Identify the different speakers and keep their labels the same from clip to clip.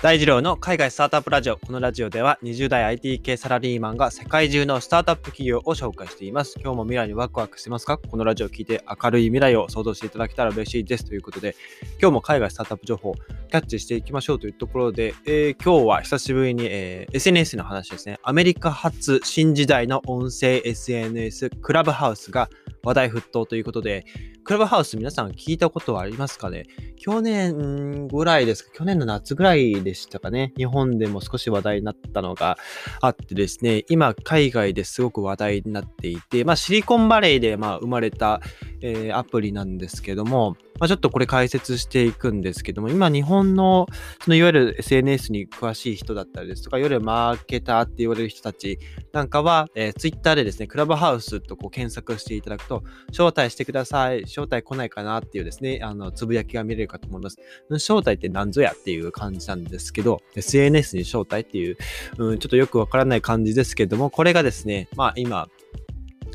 Speaker 1: 大二郎の海外スタートアップラジオ。このラジオでは20代 IT 系サラリーマンが世界中のスタートアップ企業を紹介しています。今日も未来にワクワクしてますか？このラジオを聞いて明るい未来を想像していただけたら嬉しいです。ということで、今日も海外スタートアップ情報をキャッチしていきましょうというところで、えー、今日は久しぶりに、えー、SNS の話ですね。アメリカ発新時代の音声 SNS クラブハウスが話題沸騰ということで、クラブハウス皆さん聞いたことはありますかね？去年ぐらいですか？去年の夏ぐらいでしたかね？日本でも少し話題になったのがあってですね、今海外ですごく話題になっていて、まあシリコンバレーでまあ生まれた、えー、アプリなんですけども、まあ、ちょっとこれ解説していくんですけども、今日本のそのいわゆる SNS に詳しい人だったりですとか、いわゆるマーケターって言われる人たちなんかは、えー、Twitter でですね、クラブハウスとこう検索していただくと、招待してください、招待来ないかなっていうですね、あの、つぶやきが見れるかと思います。招待って何ぞやっていう感じなんですけど、SNS に招待っていう、うん、ちょっとよくわからない感じですけども、これがですね、まあ今、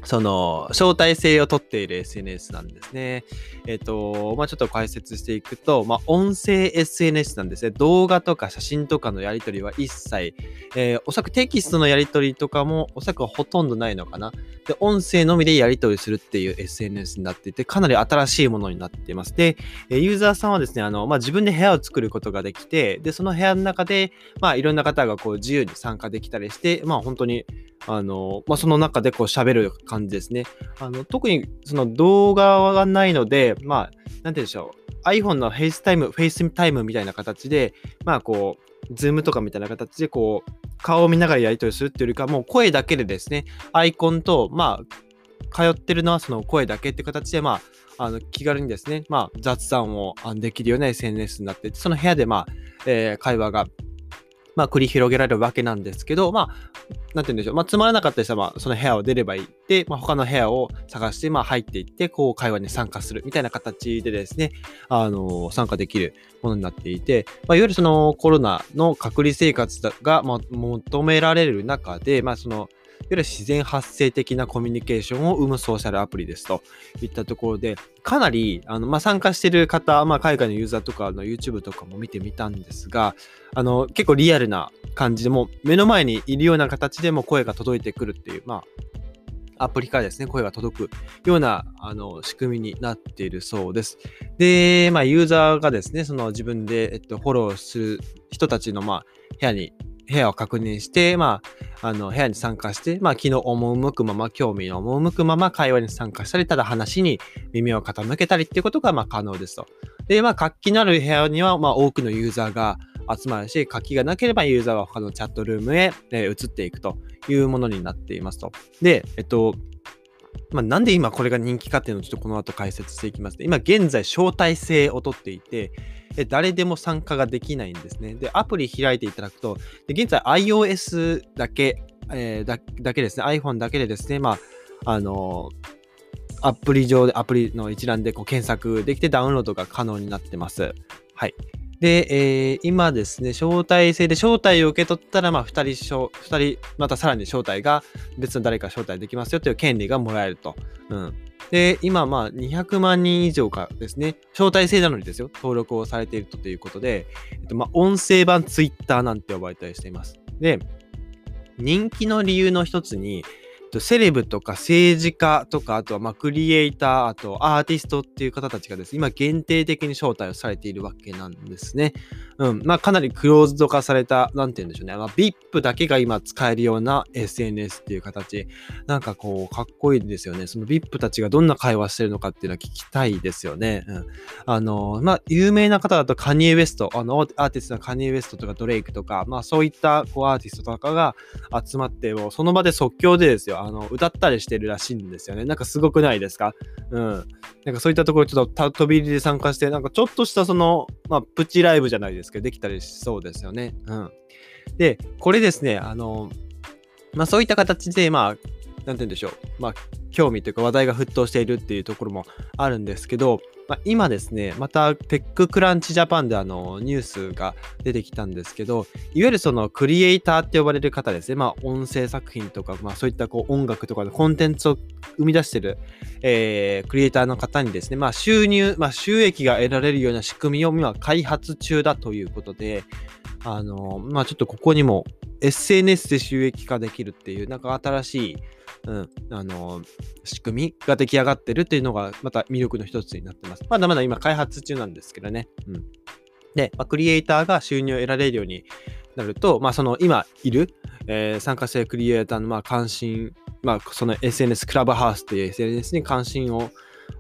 Speaker 1: その、招待制をとっている SNS なんですね。えっ、と、まあ、ちょっと解説していくと、まあ、音声 SNS なんですね。動画とか写真とかのやり取りは一切、えー、おそらくテキストのやり取りとかも、おそらくほとんどないのかな。で、音声のみでやり取りするっていう SNS になっていて、かなり新しいものになっています。で、ユーザーさんはですね、あの、まあ、自分で部屋を作ることができて、で、その部屋の中で、まあ、いろんな方がこう自由に参加できたりして、まあ、本当に、あの、まあ、その中でこう喋る感じですね。あの、特にその動画がないので、まあ、なんて言うんでしょう。iPhone の FaceTime、FaceTime みたいな形で、まあこう、 Zoom とかみたいな形でこう、顔を見ながらやり取りするっていうよりか、もう声だけでですね、アイコンと、まあ、通ってるのはその声だけって形で、まあ、あの気軽にですね、まあ、雑談をできるような SNS になってその部屋で、まあえー、会話がまあ、繰り広げられるわけなんですけど、まあ、なんて言うんでしょう。まあ、つまらなかった人は、まあ、その部屋を出ればいい。って、まあ、他の部屋を探して、まあ、入っていって、こう、会話に参加するみたいな形でですね、あの、参加できるものになっていて、まあ、いわゆるそのコロナの隔離生活が、まあ、求められる中で、まあ、その、いわゆる自然発生的なコミュニケーションを生むソーシャルアプリですといったところで、かなりあの、まあ、参加している方、まあ、海外のユーザーとかの YouTube とかも見てみたんですが、あの結構リアルな感じでも目の前にいるような形でも声が届いてくるっていう、まあ、アプリからですね、声が届くようなあの仕組みになっているそうです。で、まあ、ユーザーがですね、その自分で、えっと、フォローする人たちの、まあ、部屋に部屋を確認して、まあ、あの、部屋に参加して、まあ、気の赴くまま、興味の赴くまま会話に参加したり、ただ話に耳を傾けたりっていうことが、まあ、可能ですと。で、まあ、活気のある部屋には、まあ、多くのユーザーが集まるし、活気がなければユーザーは他のチャットルームへ、え、移っていくというものになっていますと。で、えっと、まあ、なんで今これが人気かっていうのをちょっとこの後解説していきます、ね。今現在招待制をとっていて、誰でも参加ができないんですね。で、アプリ開いていただくと、で現在 iOS だけ、えー、だだけですね、iPhone だけでですね、まあ、あのー、アプリ上で、アプリの一覧でこう検索できてダウンロードが可能になってます。はい。で、えー、今ですね、招待制で招待を受け取ったら、まあ、2人、2人、またさらに招待が別の誰か招待できますよという権利がもらえると。うん。で、今、まあ、200万人以上かですね、招待制なのにですよ、登録をされているということで、えっと、まあ、音声版ツイッターなんて呼ばれたりしています。で、人気の理由の一つに、セレブとか政治家とか、あとはまあクリエイター、あとアーティストっていう方たちがですね、今限定的に招待をされているわけなんですね。うん。まあかなりクローズド化された、なんて言うんでしょうね。まあ VIP だけが今使えるような SNS っていう形。なんかこう、かっこいいですよね。その VIP たちがどんな会話してるのかっていうのは聞きたいですよね。うん。あの、まあ有名な方だとカニエ・ウェスト、あの、アーティストのカニエ・ウェストとかドレイクとか、まあそういったこうアーティストとかが集まって、その場で即興でですよ。あの、歌ったりしてるらしいんですよね。なんかすごくないですか？うん。なんかそういったところちょっと飛び入りで参加して、なんかちょっとしたその、まあ、プチライブじゃないですけど、できたりしそうですよね。うん。で、これですね、あの、まあそういった形で、まあ、なんて言うんでしょう。まあ、興味というか話題が沸騰しているっていうところもあるんですけど、まあ、今ですね、またテッククランチジャパンであのニュースが出てきたんですけど、いわゆるそのクリエイターって呼ばれる方ですね、まあ、音声作品とか、まあ、そういったこう音楽とかのコンテンツを生み出してる、えー、クリエイターの方にですね、まあ、収入、まあ、収益が得られるような仕組みを今開発中だということで、あの、まあ、ちょっとここにも SNS で収益化できるっていう、なんか新しい、うん、あの、仕組みが出来上がってるっていうのが、また魅力の一つになってます。まだまだ今開発中なんですけどね。うん。で、まあ、クリエイターが収入を得られるようになると、まあ、その今いる、えー、参加性クリエイターのまあ関心、まあ、その SNS、クラブハウスという SNS に関心を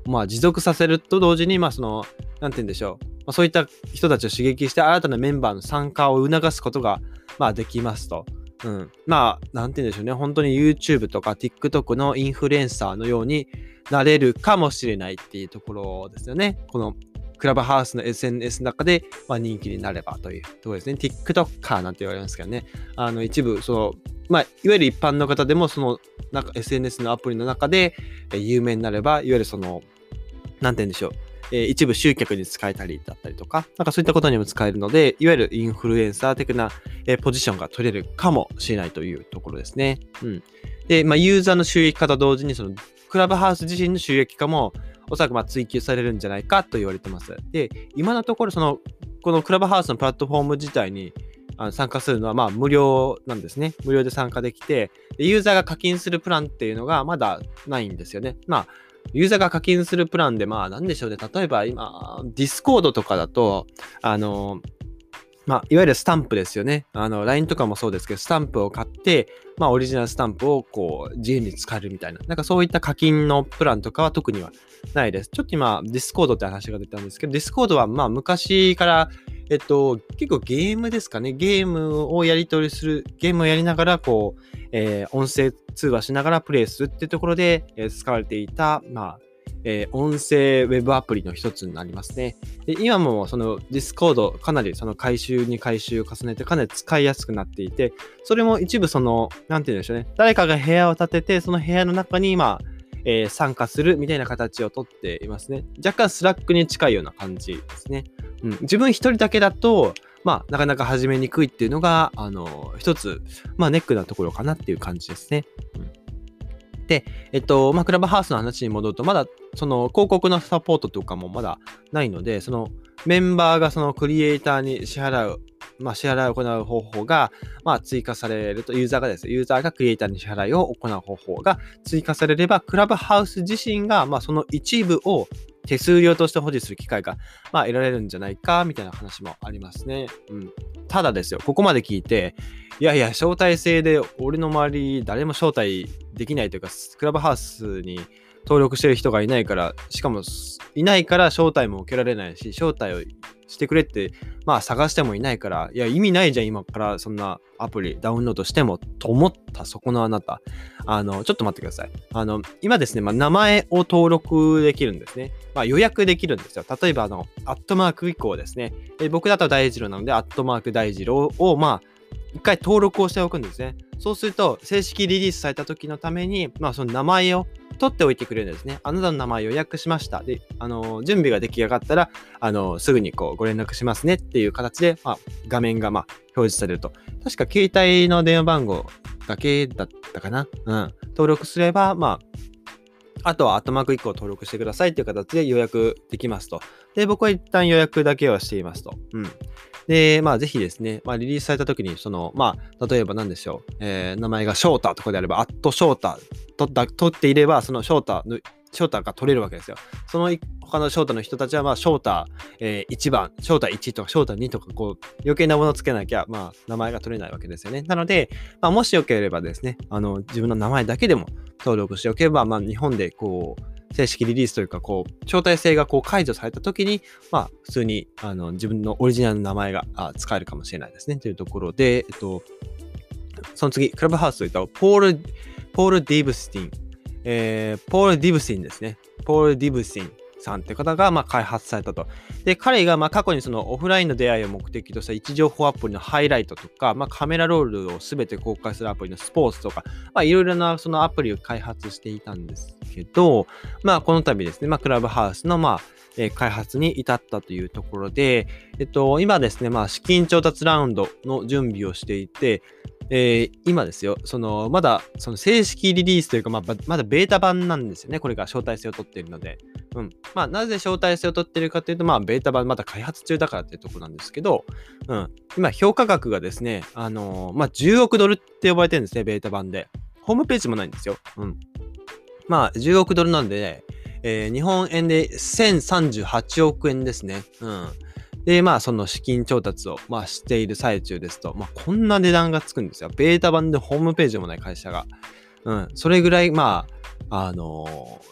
Speaker 1: まあ持続させると同時に、まあその、なんて言うんでしょう。まあ、そういった人たちを刺激して新たなメンバーの参加を促すことが、まあできますと。うん。まあ、なんて言うんでしょうね。本当に YouTube とか TikTok のインフルエンサーのようになれるかもしれないっていうところですよね。このクラブハウスの SNS の中で、まあ、人気になればというところですね。TikToker なんて言われますけどね。あの、一部、その、まあ、いわゆる一般の方でも、その、なんか SNS のアプリの中で、有名になれば、いわゆるその、なんて言うんでしょう。え一部集客に使えたりだったりとか、なんかそういったことにも使えるので、いわゆるインフルエンサー的な、えポジションが取れるかもしれないというところですね。うん。で、まあ、ユーザーの収益化と同時に、その、クラブハウス自身の収益化も、おそらくま追求されるんじゃないかと言われてます。で、今のところ、その、このクラブハウスのプラットフォーム自体に、あの参加するのはまあ無料なんですね。無料で参加できて、ユーザーが課金するプランっていうのがまだないんですよね。まあ、ユーザーが課金するプランで、まあ、なんでしょうね。例えば今、 Discord とかだと、あの、まあ、いわゆるスタンプですよね。あの、LINE とかもそうですけど、スタンプを買って、まあ、オリジナルスタンプをこう、自由に使えるみたいな。なんかそういった課金のプランとかは特にはないです。ちょっと今、 Discord って話が出たんですけど、 Discord はまあ、昔から、えっと、結構ゲームですかね。ゲームをやり取りする、ゲームをやりながら、こう、えー、音声通話しながらプレイするってところで、えー、使われていた、まあ、えー、音声ウェブアプリの一つになりますね。で今もその Discord かなりその改修に改修を重ねてかなり使いやすくなっていて、それも一部その、なんて言うんでしょうね。誰かが部屋を建てて、その部屋の中にまあ、えー、参加するみたいな形をとっていますね。若干 Slack に近いような感じですね。うん、自分一人だけだと、まあ、なかなか始めにくいっていうのが、あの、一つ、まあ、ネックなところかなっていう感じですね。うんで、えっと、まあ、クラブハウスの話に戻ると、まだ、その、広告のサポートとかもまだないので、その、メンバーがそのクリエイターに支払う、まあ、支払いを行う方法が、まあ、追加されると、ユーザーがですね、ユーザーがクリエイターに支払いを行う方法が追加されれば、クラブハウス自身が、まあ、その一部を手数料として保持する機会が、まあ、得られるんじゃないか、みたいな話もありますね。うん。ただですよ、ここまで聞いて、いやいや、招待制で俺の周り誰も招待できないというか、クラブハウスに登録してる人がいないから、しかもいないから招待も受けられないし、招待をしてくれって、まあ探してもいないから、いや意味ないじゃん、今からそんなアプリダウンロードしてもと思ったそこのあなた。あの、ちょっと待ってください。あの、今ですね、まあ、名前を登録できるんですね。まあ、予約できるんですよ。例えば、あの、アットマーク以降ですね。え僕だと大二郎なので、アットマーク大二郎を、まあ、一回登録をしておくんですね。そうすると、正式リリースされた時のために、まあ、その名前を取っておいてくれるんですね。あなたの名前予約しました。で、あの、準備が出来上がったら、あの、すぐにこう、ご連絡しますねっていう形で、まあ、画面が、まあ、表示されると。確か、携帯の電話番号だけだったかな。うん。登録すれば、まあ、あとは、アットマーク1個登録してくださいっていう形で予約できますと。で、僕は一旦予約だけはしていますと。うん。で、まあ、ぜひですね、まあ、リリースされた時に、その、まあ、例えば何でしょう、えー、名前がショータとかであれば、アットショータ取った、取っていれば、そのショータの、ショータが取れるわけですよ。その他のショータの人たちは、まあ、ショータ、えー、1番、ショータ1とか、ショータ2とか、こう、余計なものつけなきゃ、まあ、名前が取れないわけですよね。なので、まあ、もしよければですね、あの、自分の名前だけでも登録しておけば、まあ、日本で、こう、正式リリースというか、こう、招待制がこう解除された時に、まあ、普通にあの自分のオリジナルの名前が使えるかもしれないですね。というところで、えっと、その次、クラブハウスといったポール、ポール・ディブスティン、えー、ポール・ディブスティンですね。ポール・ディブスティンさんって方がま開発されたと。で、彼がま過去にそのオフラインの出会いを目的とした位置情報アプリのハイライトとか、まあ、カメラロールをすべて公開するアプリのスポーツとか、いろいろなそのアプリを開発していたんですけど、まあ、この度ですね、まあ、クラブハウスのまあ、え、開発に至ったというところで、えっと、今ですね、まあ、資金調達ラウンドの準備をしていて、えー、今ですよ、その、まだ、その正式リリースというか、まあ、まだベータ版なんですよね。これが招待制を取っているので。うん。まあ、なぜ招待制を取ってるかというと、まあ、ベータ版まだ開発中だからっていうところなんですけど、うん。今、評価額がですね、あのー、まあ、10億ドルって呼ばれてるんですね、ベータ版で。ホームページもないんですよ。うん。まあ、10億ドルなんで、ね、えー、日本円で1038億円ですね。うん。で、まあ、その資金調達を、まあ、している最中ですと、まあ、こんな値段がつくんですよ。ベータ版でホームページもない会社が。うん。それぐらい、まあ、あの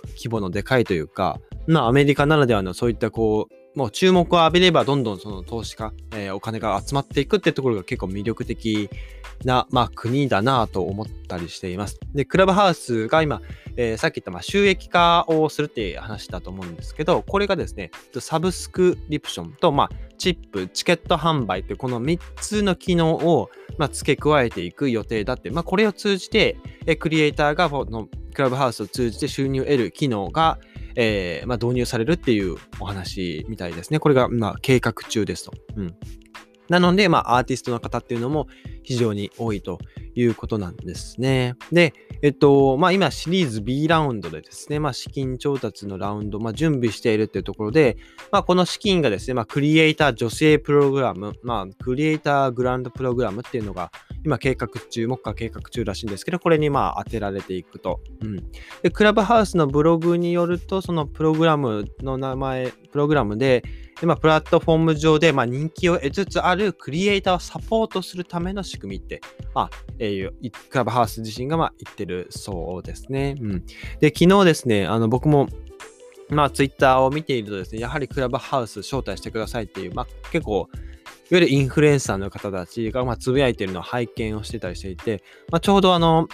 Speaker 1: ー、規模のでかいというか、まあ、アメリカならではのそういったこう、もう注目を浴びればどんどんその投資家、えー、お金が集まっていくってところが結構魅力的な、まあ、国だなと思ったりしています。で、クラブハウスが今、えー、さっき言ったまあ収益化をするっていう話だと思うんですけど、これがですね、サブスクリプションと、まあ、チップ、チケット販売ってこの3つの機能を、まあ、付け加えていく予定だって、まあ、これを通じて、えクリエイターがこのクラブハウスを通じて収入を得る機能が、えー、まあ、導入されるっていうお話みたいですね。これが、ま、計画中ですと。うん。なので、まあ、アーティストの方っていうのも非常に多いということなんですね。で、えっと、まあ、今、シリーズ B ラウンドでですね、まあ、資金調達のラウンド、まあ、準備しているっていうところで、まあ、この資金がですね、まあ、クリエイター女性プログラム、まあ、クリエイターグランドプログラムっていうのが、今計画中、目下計画中らしいんですけど、これにまあ当てられていくと。うん。で、クラブハウスのブログによると、そのプログラムの名前、プログラムで、でまあ、プラットフォーム上でまあ人気を得つつあるクリエイターをサポートするための仕組みって、まあえー、クラブハウス自身がまあ言ってるそうですね。うん。で、昨日ですね、あの僕もまあ、ツイッターを見ているとですね、やはりクラブハウス招待してくださいっていう、まあ、結構、わゆるインフルエンサーの方たちが、まあ、つぶやいてるのを拝見をしてたりしていて、まあ、ちょうどあの、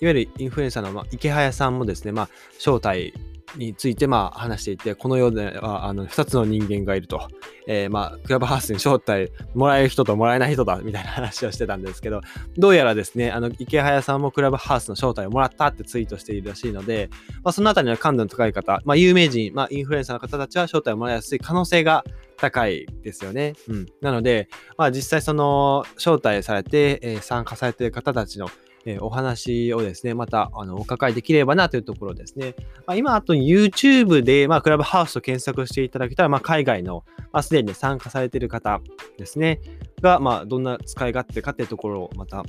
Speaker 1: いわゆるインフルエンサーの、ま、池早さんもですね、まあ、招待についてまあ話していて、この世ではあの2つの人間がいると、えー、まあクラブハウスに招待もらえる人ともらえない人だみたいな話をしてたんですけど、どうやらですね、あの池早さんもクラブハウスの招待をもらったってツイートしているらしいので、まあ、そのあたりの感度の高い方、まあ、有名人、まあ、インフルエンサーの方たちは招待をもらいやすい可能性が高いですよね。うん。なので、まあ実際その招待されて、えー、参加されている方たちのえ、お話をですね、またあのお伺いできればなというところですね。まあ、今、あと YouTube で、まあ、クラブハウスと検索していただけたら、まあ、海外の、まあ、すでに参加されている方ですね、が、まあ、どんな使い勝手かっていうところをまた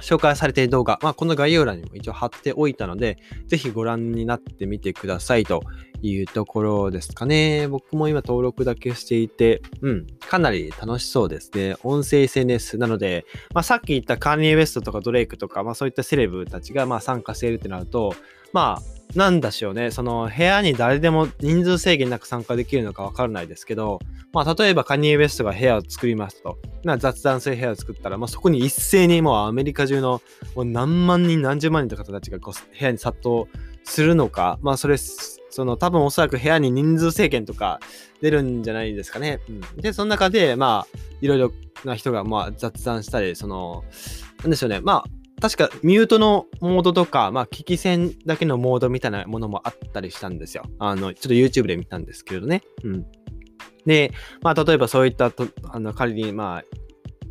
Speaker 1: 紹介されている動画、まあ、この概要欄にも一応貼っておいたので、ぜひご覧になってみてくださいというところですかね。僕も今登録だけしていて、うん、かなり楽しそうですね。音声 SNS なので、まあ、さっき言ったカーニー・ウェストとかドレイクとか、まあ、そういったセレブたちがま参加しているってなると、まあ、なんでしょうね。その部屋に誰でも人数制限なく参加できるのかわからないですけど、まあ例えばカニエ・ウェストが部屋を作りますと、まあ、雑談する部屋を作ったら、まあそこに一斉にもうアメリカ中のもう何万人何十万人とか方たちがこう部屋に殺到するのか、まあそれ、その多分おそらく部屋に人数制限とか出るんじゃないですかね。うん、で、その中で、まあいろいろな人がまあ雑談したり、その、なんでしょうね。まあ確かミュートのモードとか、まあ、聞き線だけのモードみたいなものもあったりしたんですよ。あの、ちょっと YouTube で見たんですけれどね。うん。で、まあ、例えばそういったと、あの、仮に、まあ、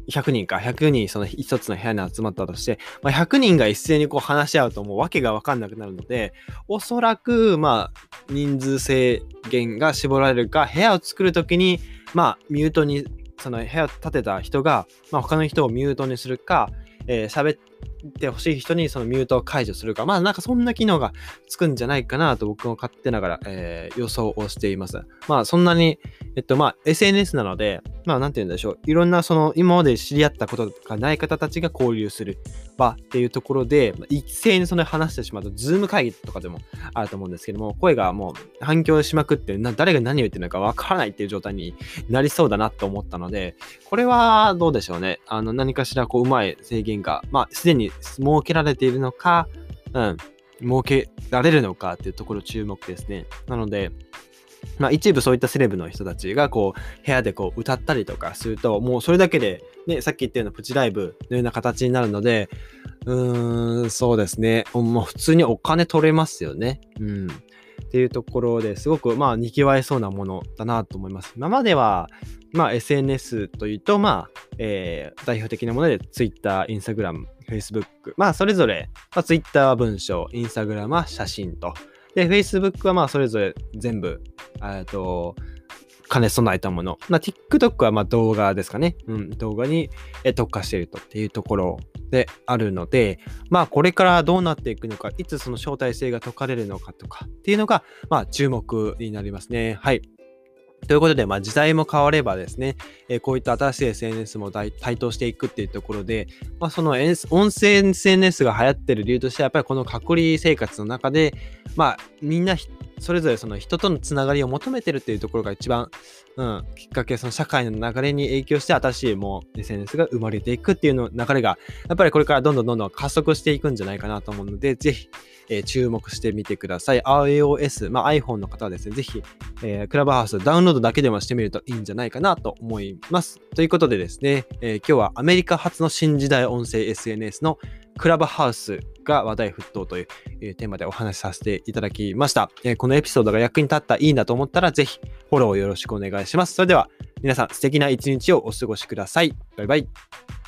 Speaker 1: 100人か、100人その一つの部屋に集まったとして、まあ、100人が一斉にこう話し合うともう訳がわかんなくなるので、おそらく、まあ、人数制限が絞られるか、部屋を作るときに、まあ、ミュートに、その部屋を建てた人が、まあ、他の人をミュートにするか、えー、喋っててほしい人にそのミュートを解除するか、まあなんかそんな機能がつくんじゃないかなと僕も勝手ながら、えー、予想をしています。まあそんなに、えっとまあ SNS なので、まあなんて言うんでしょう、いろんなその今まで知り合ったことがない方たちが交流する場っていうところで、まあ一斉にその話してしまうと、ズーム会議とかでもあると思うんですけども、声がもう反響しまくってな、誰が何を言ってるのかわからないっていう状態になりそうだなと思ったので、これはどうでしょうね。あの何かしらこううまい制限が、まあでに設けられているのか、うん、設けられるのかっていうところ注目ですね。なので、まあ、一部そういったセレブの人たちがこう部屋でこう歌ったりとかするともうそれだけで、ね、さっき言ったようなプチライブのような形になるのでうーんそうですねもう普通にお金取れますよね。うんっていうところですごくまあにぎわいそうなものだなと思います。今まではまあ SNS というとまあ、えー、代表的なもので Twitter、Instagram、Facebook、まあそれぞれ、まあ、Twitter は文章、Instagram は写真と。で、Facebook はまあそれぞれ全部、えっと、兼ね備えたもの。まあ、TikTok はま動画ですかね。うん、動画に特化しているとっていうところであるので、まあ、これからどうなっていくのか、いつその招待制が解かれるのかとかっていうのが、まあ、注目になりますね。はい。ということで、まあ、時代も変わればですね、えー、こういった新しい SNS も台頭していくっていうところで、まあ、その音声 SNS が流行ってる理由としては、やっぱりこの隔離生活の中で、まあ、みんなそれぞれその人とのつながりを求めてるっていうところが一番、うん、きっかけ、その社会の流れに影響して新しいもう SNS が生まれていくっていうの流れが、やっぱりこれからどんどんどんどん加速していくんじゃないかなと思うので、ぜひ、えー、注目してみてください。iOS、まあ、iPhone の方はですね、ぜひ、えー、クラブハウスダウンロードだけでもしてみるといいんじゃないかなと思います。ということでですね、えー、今日はアメリカ発の新時代音声 SNS のクラブハウスが話題沸騰という、えテーマでお話しさせていただきました、えこのエピソードが役に立ったいいなと思ったらぜひフォローよろしくお願いします。それでは皆さん素敵な一日をお過ごしください。バイバイ。